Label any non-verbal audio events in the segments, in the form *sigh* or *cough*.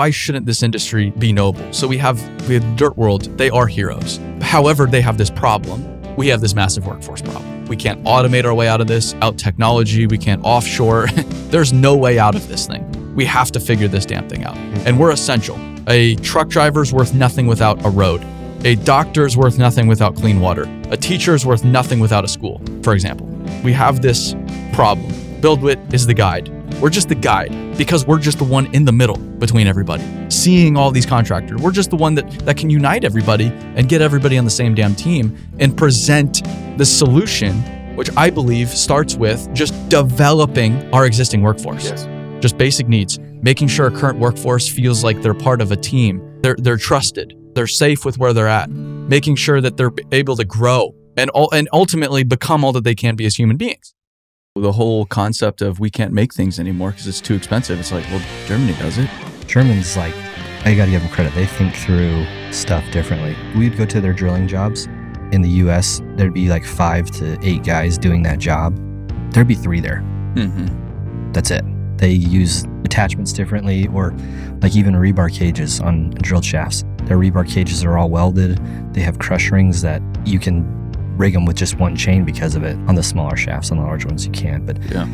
why shouldn't this industry be noble? So we have we have Dirt World, they are heroes. However, they have this problem. We have this massive workforce problem. We can't automate our way out of this, out technology, we can't offshore. *laughs* There's no way out of this thing. We have to figure this damn thing out. And we're essential. A truck driver's worth nothing without a road. A doctor's worth nothing without clean water. A teacher's worth nothing without a school, for example. We have this problem. BuildWitt is the guide. We're just the guide because we're just the one in the middle between everybody. Seeing all these contractors, we're just the one that, that can unite everybody and get everybody on the same damn team and present the solution, which I believe starts with just developing our existing workforce. Yes. Just basic needs, making sure our current workforce feels like they're part of a team. They're they're trusted. They're safe with where they're at. Making sure that they're able to grow and and ultimately become all that they can be as human beings. The whole concept of we can't make things anymore because it's too expensive. It's like, well, Germany does it. Germans like I got to give them credit. They think through stuff differently. We'd go to their drilling jobs. In the U.S., there'd be like five to eight guys doing that job. There'd be three there. Mm-hmm. That's it. They use attachments differently, or like even rebar cages on drilled shafts. Their rebar cages are all welded. They have crush rings that you can rig them with just one chain because of it. On the smaller shafts, on the large ones, you can't. But Yeah.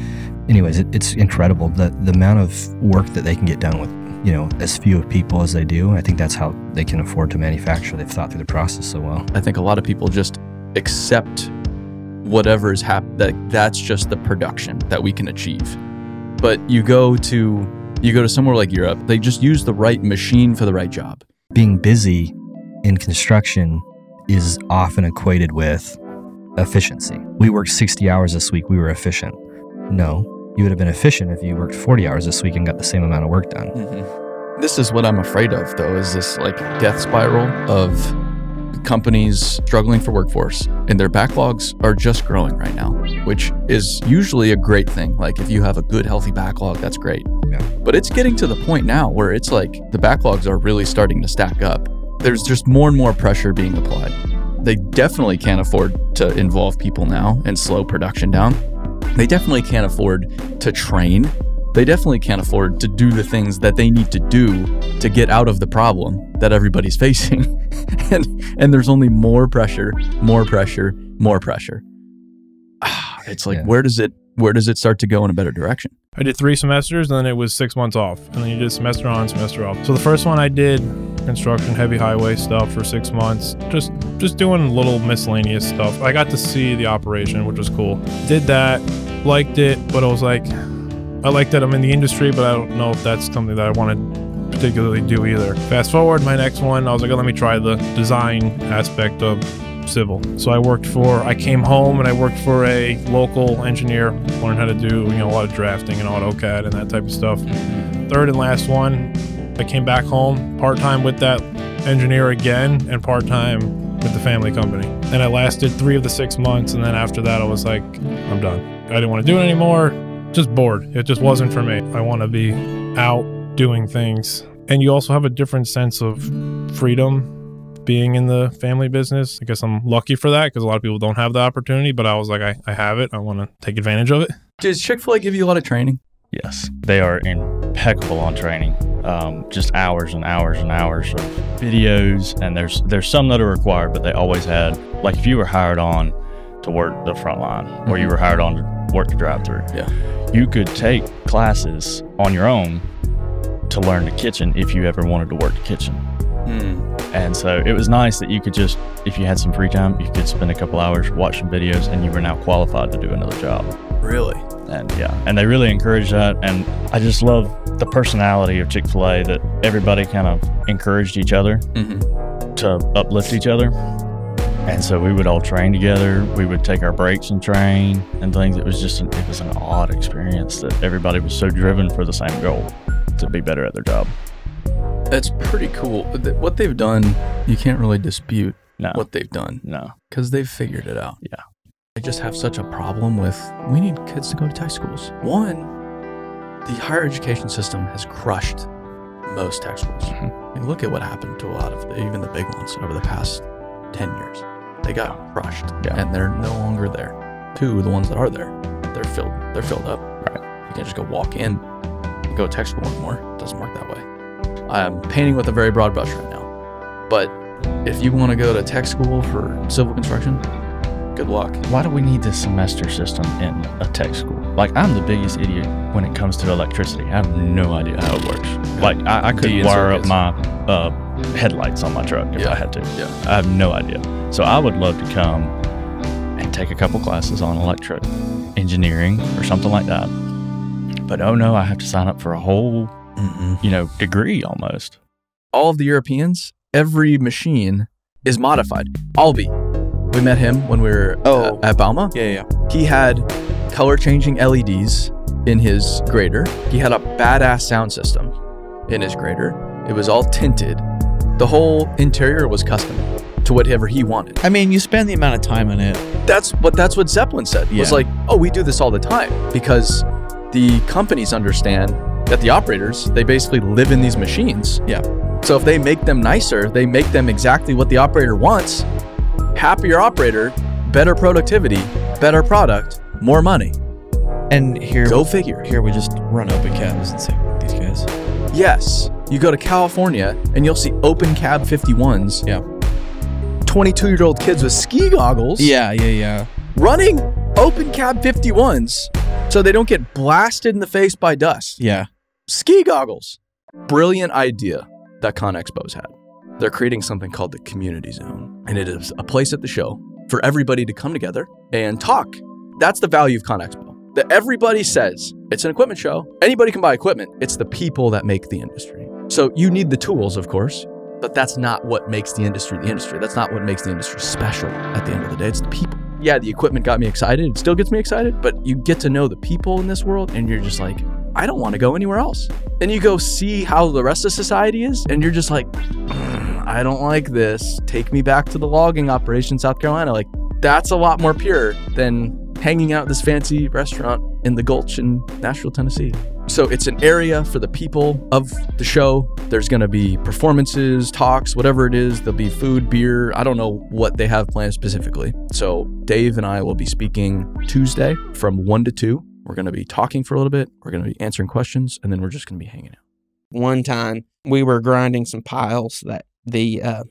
anyways, it, it's incredible the the amount of work that they can get done with you know as few of people as they do. I think that's how they can afford to manufacture. They've thought through the process so well. I think a lot of people just accept whatever is happening. That that's just the production that we can achieve. But you go to you go to somewhere like Europe, they just use the right machine for the right job. Being busy in construction is often equated with efficiency. We worked 60 hours this week. We were efficient. No, you would have been efficient if you worked 40 hours this week and got the same amount of work done. Mm-hmm. This is what I'm afraid of, though, is this like death spiral of companies struggling for workforce and their backlogs are just growing right now, which is usually a great thing. Like if you have a good, healthy backlog, that's great. Yeah. But it's getting to the point now where it's like the backlogs are really starting to stack up. There's just more and more pressure being applied. They definitely can't afford to involve people now and slow production down. They definitely can't afford to train they definitely can't afford to do the things that they need to do to get out of the problem that everybody's *laughs* facing. and and there's only more pressure, more pressure, more pressure. *sighs* It's like Yeah. where does it where does it start to go in a better direction? I did three semesters, and then it was six months off, and then you did semester on, semester off. So the first one I did construction, heavy highway stuff for six months, just just doing little miscellaneous stuff. I got to see the operation, which was cool. Did that, liked it, but I was like, I like that I'm in the industry, but I don't know if that's something that I want to particularly do either. Fast forward, my next one, I was like, oh, let me try the design aspect of civil. So I worked for, I came home and I worked for a local engineer, learned how to do, you know, a lot of drafting and AutoCAD and that type of stuff. Mm-hmm. Third and last one, I came back home part time with that engineer again and part time with the family company. And I lasted three of the six months. And then after that, I was like, I'm done. I didn't want to do it anymore. Just bored. It just wasn't for me. I want to be out doing things. And you also have a different sense of freedom being in the family business. I guess I'm lucky for that because a lot of people don't have the opportunity, but I was like, I, I have it. I want to take advantage of it. Does Chick Fil A give you a lot of training? Yes, they are impeccable on training. Um, just hours and hours and hours of videos, and there's there's some that are required, but they always had like if you were hired on to work the front line, or you were hired on to work the drive-through, Yeah. you could take classes on your own to learn the kitchen if you ever wanted to work the kitchen. And so it was nice that you could just, if you had some free time, you could spend a couple hours, watch some videos, and you were now qualified to do another job Really? And yeah. And they really encourage that. And i just love the personality of chick-fil-a that everybody kind of encouraged each other Mm-hmm. to uplift each other. And so we would all train together. We would take our breaks and train and things. It was just an, it was an odd experience that everybody was so driven for the same goal to be better at their job. That's pretty cool. What they've done, you can't really dispute no. what they've done. No. Because they've figured it out. Yeah. I just have such a problem with we need kids to go to tech schools. One, the higher education system has crushed most tech schools. Mm-hmm. I mean, look at what happened to a lot of the, even the big ones over the past 10 years. They got crushed Yeah. and they're no longer there. Two, the ones that are there, they're filled, they're filled up. Right. You can't just go walk in and go to tech school anymore. It doesn't work that way. I'm painting with a very broad brush right now. But if you want to go to tech school for civil construction, good luck. Why do we need this semester system in a tech school? Like, I'm the biggest idiot when it comes to electricity. I have no idea how it works. Like, I, I could D wire up my uh, headlights on my truck if Yeah. I had to. Yeah. I have no idea. So I would love to come and take a couple classes on electric engineering or something like that. But oh no, I have to sign up for a whole, you know, degree almost. All of the Europeans, every machine is modified. Albi, we met him when we were Oh. at, at Bauma. Yeah, yeah. He had color changing LEDs in his grader. He had a badass sound system in his grader. It was all tinted. The whole interior was custom to whatever he wanted. I mean, you spend the amount of time on it. That's what that's what Zeppelin said. Was like, "Oh, we do this all the time because the companies understand that the operators, they basically live in these machines. Yeah. So if they make them nicer, they make them exactly what the operator wants. Happier operator, better productivity, better product, more money. And here, Go figure. here we just run open cabs and say these guys. Yes, you go to California and you'll see open cab 51s. Yeah. 22 year old kids with ski goggles. Yeah, yeah, yeah. Running open cab 51s so they don't get blasted in the face by dust. Yeah. Ski goggles. Brilliant idea that ConExpo's had. They're creating something called the Community Zone, and it is a place at the show for everybody to come together and talk. That's the value of ConExpo. That everybody says it's an equipment show. Anybody can buy equipment. It's the people that make the industry. So you need the tools, of course, but that's not what makes the industry the industry. That's not what makes the industry special at the end of the day. It's the people. Yeah, the equipment got me excited. It still gets me excited, but you get to know the people in this world and you're just like, I don't want to go anywhere else. And you go see how the rest of society is, and you're just like, "Mm, I don't like this. Take me back to the logging operation in South Carolina. Like, that's a lot more pure than hanging out this fancy restaurant in the Gulch in Nashville, Tennessee. So it's an area for the people of the show. There's going to be performances, talks, whatever it is. There'll be food, beer. I don't know what they have planned specifically. So Dave and I will be speaking Tuesday from 1 to 2. We're going to be talking for a little bit. We're going to be answering questions, and then we're just going to be hanging out. one time we were grinding some piles that the uh,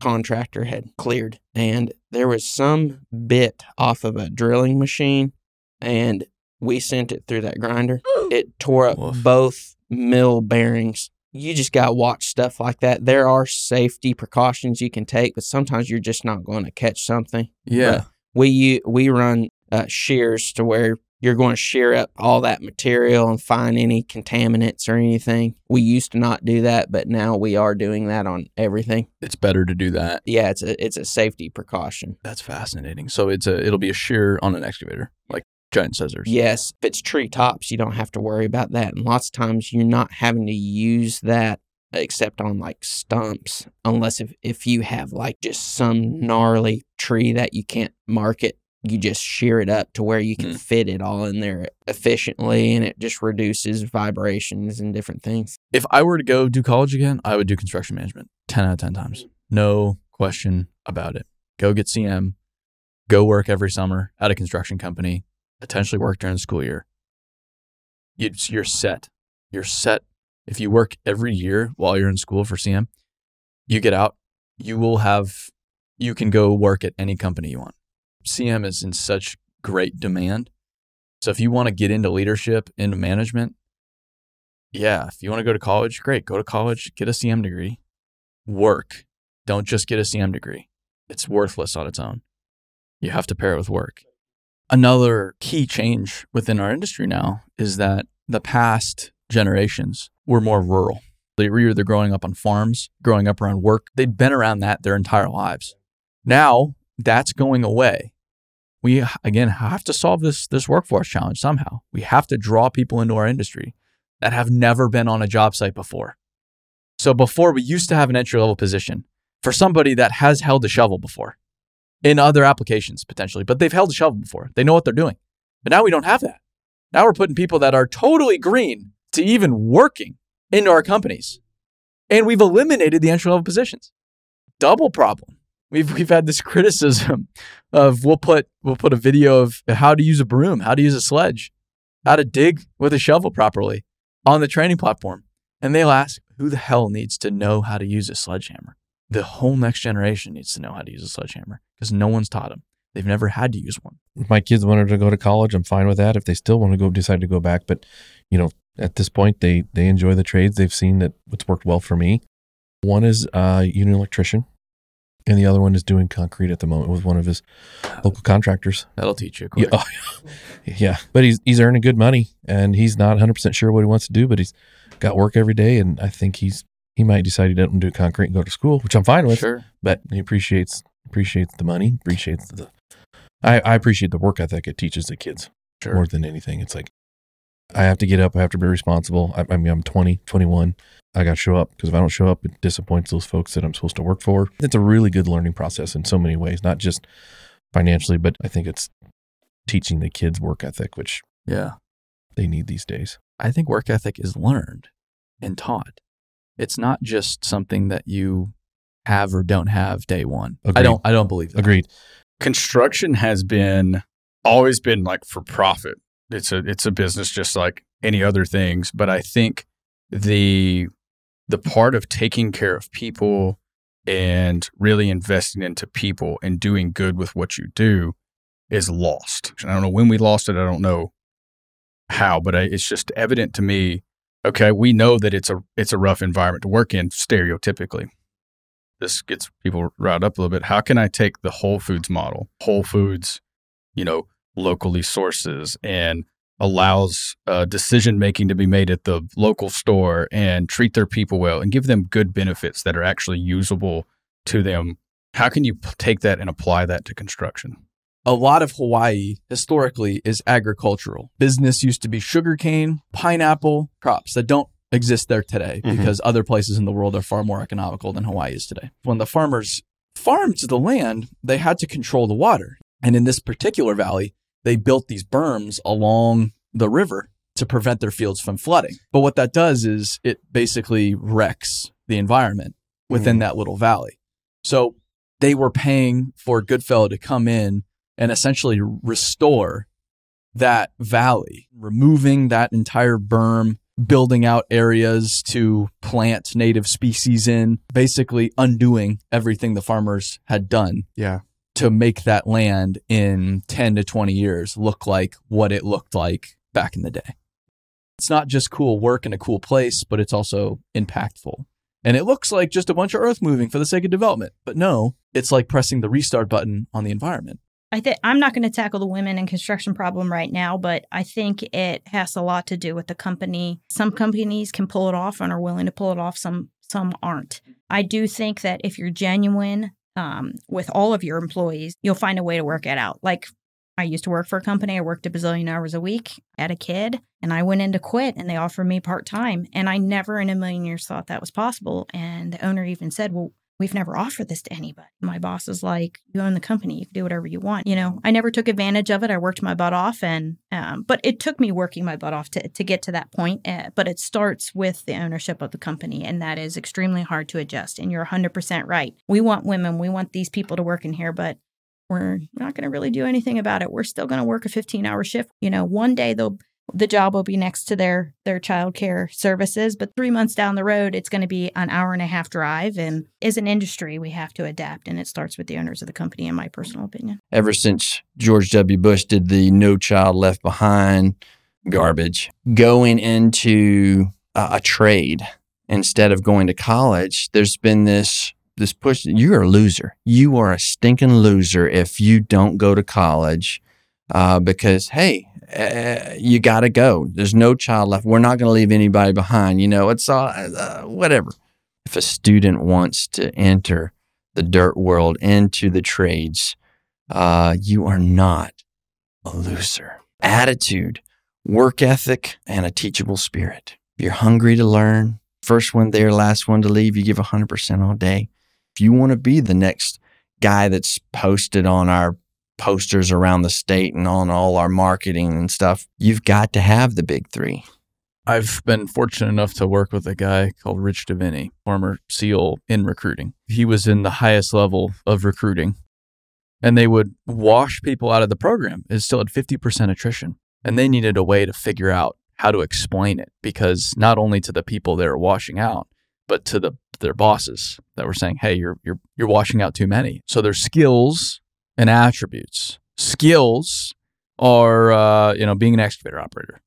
contractor had cleared. And there was some bit off of a drilling machine and we sent it through that grinder. It tore up Woof. both mill bearings. You just got to watch stuff like that. There are safety precautions you can take but sometimes you're just not going to catch something. Yeah. we we run uh, shears to where you're going to shear up all that material and find any contaminants or anything. We used to not do that, but now we are doing that on everything. It's better to do that. Yeah, it's a it's a safety precaution. That's fascinating. So it's a it'll be a shear on an excavator, like giant scissors. Yes, if it's tree tops, you don't have to worry about that. And lots of times you're not having to use that except on like stumps, unless if, if you have like just some gnarly tree that you can't market. You just shear it up to where you can Hmm. fit it all in there efficiently and it just reduces vibrations and different things. If I were to go do college again, I would do construction management 10 out of 10 times. No question about it. Go get CM, go work every summer at a construction company, potentially work during the school year. You- You're set. You're set. If you work every year while you're in school for CM, you get out, you will have, you can go work at any company you want. CM is in such great demand. So if you want to get into leadership, into management, yeah, if you want to go to college, great. Go to college, get a CM degree, work. Don't just get a CM degree. It's worthless on its own. You have to pair it with work. Another key change within our industry now is that the past generations were more rural. They were either growing up on farms, growing up around work. They'd been around that their entire lives. Now that's going away. We again have to solve this this workforce challenge somehow. We have to draw people into our industry that have never been on a job site before. So before we used to have an entry level position for somebody that has held a shovel before in other applications potentially, but they've held a shovel before. They know what they're doing. But now we don't have that. Now we're putting people that are totally green to even working into our companies. And we've eliminated the entry level positions. Double problem. We've we've had this criticism of we'll put we'll put a video of how to use a broom, how to use a sledge, how to dig with a shovel properly on the training platform. And they'll ask, who the hell needs to know how to use a sledgehammer? The whole next generation needs to know how to use a sledgehammer because no one's taught them. They've never had to use one. If my kids wanted to go to college, I'm fine with that. If they still want to go, decide to go back. But, you know, at this point, they they enjoy the trades. They've seen that what's worked well for me. One is uh, union electrician, and the other one is doing concrete at the moment with one of his local contractors. That'll teach you. Yeah, oh, *laughs* yeah. But he's he's earning good money, and he's not 100 percent sure what he wants to do, but he's got work every day, and I think he's he might decide he doesn't do concrete and go to school, which I'm fine with. Sure. But he appreciates appreciates the money, appreciates the. I, I appreciate the work ethic it teaches the kids Sure. more than anything. It's like I have to get up, I have to be responsible. I, I mean, I'm 20, 21. I got to show up because if I don't show up, it disappoints those folks that I'm supposed to work for. It's a really good learning process in so many ways, not just financially, but I think it's teaching the kids work ethic, which Yeah. they need these days. I think work ethic is learned and taught. It's not just something that you have or don't have day one. I don't I don't believe that. Agreed. construction has been always been like for profit. It's a it's a business just like any other things, but I think the the part of taking care of people and really investing into people and doing good with what you do is lost. I don't know when we lost it. I don't know how, but I, it's just evident to me. Okay, we know that it's a it's a rough environment to work in stereotypically. This gets people riled up a little bit. How can I take the Whole Foods model, Whole Foods, you know, locally sources and allows uh, decision making to be made at the local store and treat their people well and give them good benefits that are actually usable to them. How can you p- take that and apply that to construction? a lot of Hawaii historically is agricultural. Business used to be sugarcane, pineapple, crops that don't exist there today Mhm. because other places in the world are far more economical than Hawaii is today. When the farmers farmed the land, they had to control the water. And in this particular valley, they built these berms along the river to prevent their fields from flooding. But what that does is it basically wrecks the environment within mm. that little valley. So they were paying for Goodfellow to come in and essentially restore that valley, removing that entire berm, building out areas to plant native species in, basically undoing everything the farmers had done Yeah. To make that land in 10 to 20 years look like what it looked like back in the day. It's not just cool work in a cool place, but it's also impactful. And it looks like just a bunch of earth moving for the sake of development. But no, it's like pressing the restart button on the environment. I think I'm not going to tackle the women in construction problem right now, but I think it has a lot to do with the company. Some companies can pull it off and are willing to pull it off. Some some aren't. I do think that if you're genuine um, with all of your employees, you'll find a way to work it out. Like I used to work for a company. I worked a bazillion hours a week. Had a kid, and I went in to quit, and they offered me part time. And I never in a million years thought that was possible. And the owner even said, "Well." We've never offered this to anybody. My boss is like, "You own the company. You can do whatever you want." You know, I never took advantage of it. I worked my butt off, and um, but it took me working my butt off to to get to that point. Uh, but it starts with the ownership of the company, and that is extremely hard to adjust. And you're 100% right. We want women. We want these people to work in here, but we're not going to really do anything about it. We're still going to work a 15 hour shift. You know, one day they'll the job will be next to their their childcare services, but three months down the road, it's going to be an hour and a half drive. And as an industry, we have to adapt, and it starts with the owners of the company, in my personal opinion. ever since George W. Bush did the No Child Left Behind garbage, going into a, a trade instead of going to college, there's been this this push. You're a loser. You are a stinking loser if you don't go to college, uh, because hey. Uh, you got to go. There's no child left. We're not going to leave anybody behind. You know, it's all uh, whatever. If a student wants to enter the dirt world into the trades, uh, you are not a loser. Attitude, work ethic, and a teachable spirit. If you're hungry to learn, first one there, last one to leave, you give 100% all day. If you want to be the next guy that's posted on our posters around the state and on all our marketing and stuff, you've got to have the big three. I've been fortunate enough to work with a guy called Rich Diviney, former SEAL in recruiting. He was in the highest level of recruiting, and they would wash people out of the program. It still had 50% attrition, and they needed a way to figure out how to explain it because not only to the people they were washing out, but to the their bosses that were saying, "Hey, you're you're you're washing out too many." So their skills and attributes. Skills are uh, you know being an excavator operator.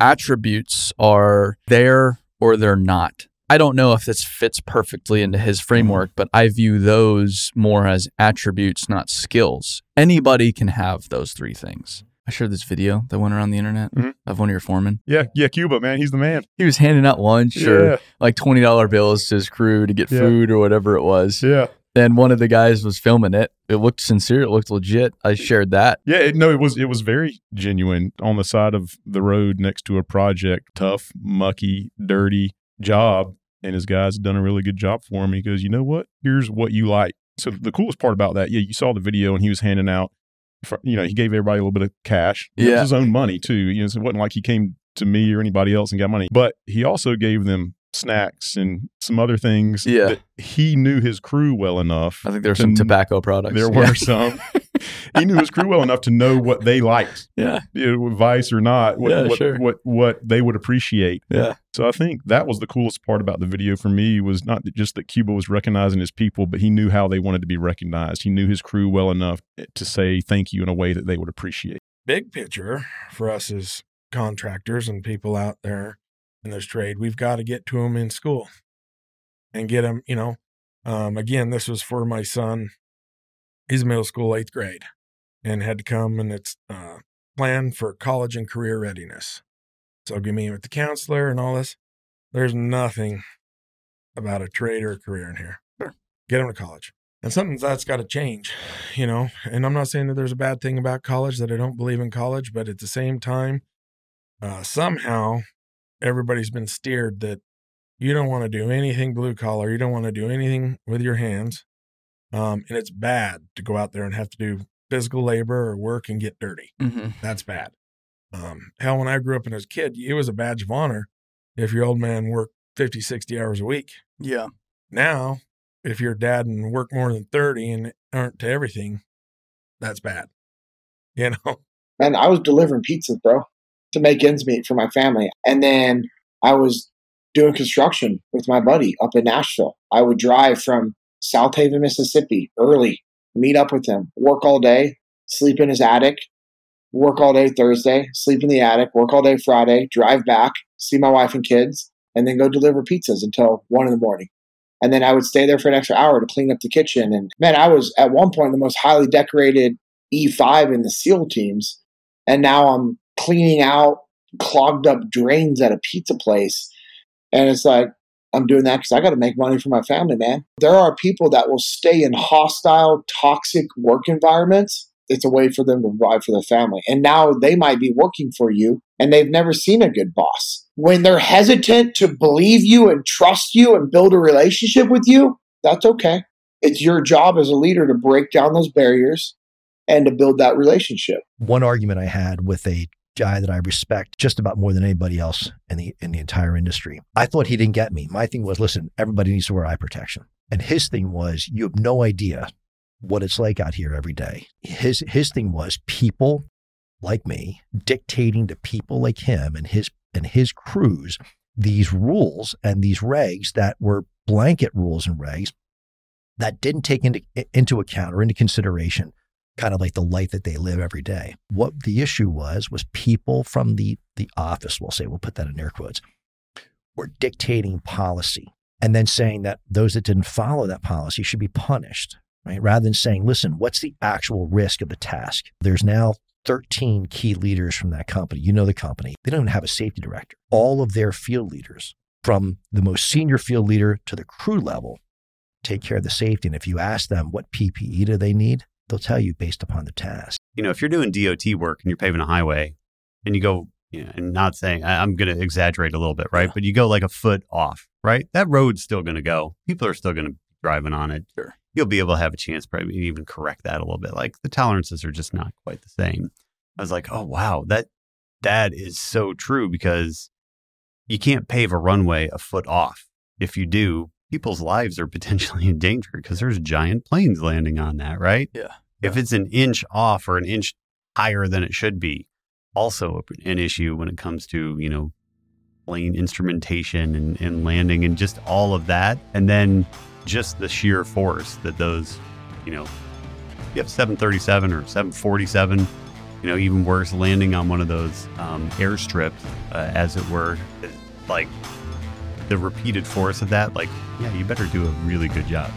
Attributes are there or they're not. I don't know if this fits perfectly into his framework, but I view those more as attributes, not skills. Anybody can have those three things. I shared this video that went around the internet Mhm. of one of your foremen. Yeah, yeah, Cuba, man, he's the man. He was handing out lunch or like twenty dollar bills to his crew to get Yeah. food or whatever it was. Yeah, Then one of the guys was filming it. It looked sincere. It looked legit. I shared that. yeah. It, no, it was it was very genuine on the side of the road next to a project. Tough, mucky, dirty job, and his guys had done a really good job for him. He goes, you know what? Here's what you like. So the coolest part about that, yeah, you saw the video, and he was handing out. fr- You know, he gave everybody a little bit of cash. It Yeah. was his own money too. You know, so it wasn't like he came to me or anybody else and got money. But he also gave them snacks and some other things. Yeah. that he knew his crew well enough. I think there were to some tobacco products. There Yeah. were some. *laughs* he knew his crew well enough to know what they liked, Yeah. you know, vice or not, what, Yeah, what, sure. what what they would appreciate. Yeah. So I think that was the coolest part about the video for me was not just that Cuba was recognizing his people, but he knew how they wanted to be recognized. He knew his crew well enough eh, to say thank you in a way that they would appreciate. big picture for us as contractors and people out there in this trade, we've got to get to them in school and get them, you know. Um, again, this was for my son. He's middle school, eighth grade, and had to come and it's uh, plan for college and career readiness. So give me with the counselor and all this. There's nothing about a trade or a career in here. Sure. Get them to college. And something that's got to change, you know. And I'm not saying that there's a bad thing about college, that I don't believe in college, but at the same time, uh, somehow everybody's been steered that you don't want to do anything blue collar, you don't want to do anything with your hands. Um, and it's bad to go out there and have to do physical labor or work and get dirty. Mhm. That's bad. Um, hell, when I grew up and as a kid, it was a badge of honor if your old man worked 50, 60 hours a week. Yeah. Now, if you're dad and work more than 30 and aren't to everything, that's bad. *laughs* You know? Man, I was delivering pizzas, bro, to make ends meet for my family. And then I was doing construction with my buddy up in Nashville. I would drive from Southaven, Mississippi early, meet up with him, work all day, sleep in his attic, work all day Thursday, sleep in the attic, work all day Friday, drive back, see my wife and kids, and then go deliver pizzas until one in the morning. And then I would stay there for an extra hour to clean up the kitchen. And man, I was at one point the most highly decorated E5 in the SEAL teams. And now I'm cleaning out clogged up drains at a pizza place. And it's like, I'm doing that because I got to make money for my family, man. There are people that will stay in hostile, toxic work environments. It's a way for them to provide for their family. And now they might be working for you and they've never seen a good boss. When they're hesitant to believe you and trust you and build a relationship with you, that's okay. It's your job as a leader to break down those barriers and to build that relationship. one argument I had with a guy that I respect just about more than anybody else in the in the entire industry. I thought he didn't get me. My thing was, listen, everybody needs to wear eye protection. And his thing was, you have no idea what it's like out here every day. His his thing was people like me dictating to people like him and his and his crews these rules and these regs that were blanket rules and regs that didn't take into into account or into consideration kind of like the life that they live every day. What the issue was was people from the the office, we'll say, we'll put that in air quotes, were dictating policy and then saying that those that didn't follow that policy should be punished, right? Rather than saying, listen, what's the actual risk of the task? There's now 13 key leaders from that company. You know the company. They don't even have a safety director. All of their field leaders, from the most senior field leader to the crew level, take care of the safety. And if you ask them what PPE do they need, they'll tell you based upon the task. you know, if you're doing DOT work and you're paving a highway and you go, you know, and not saying, I- I'm going to exaggerate a little bit, right? But you go like a foot off, right? That road's still going to go. People are still going to be driving on it. Sure. You'll be able to have a chance, probably even correct that a little bit. Like the tolerances are just not quite the same. I was like, oh, wow, that, that is so true because you can't pave a runway a foot off. If you do, people's lives are potentially *laughs* in danger because there's giant planes landing on that, right? Yeah. If it's an inch off or an inch higher than it should be, also an issue when it comes to, you know, plane instrumentation and, and landing and just all of that. And then just the sheer force that those, you know, you have 737 or 747, you know, even worse, landing on one of those um, airstrips, uh, as it were, like the repeated force of that, like, yeah, you better do a really good job.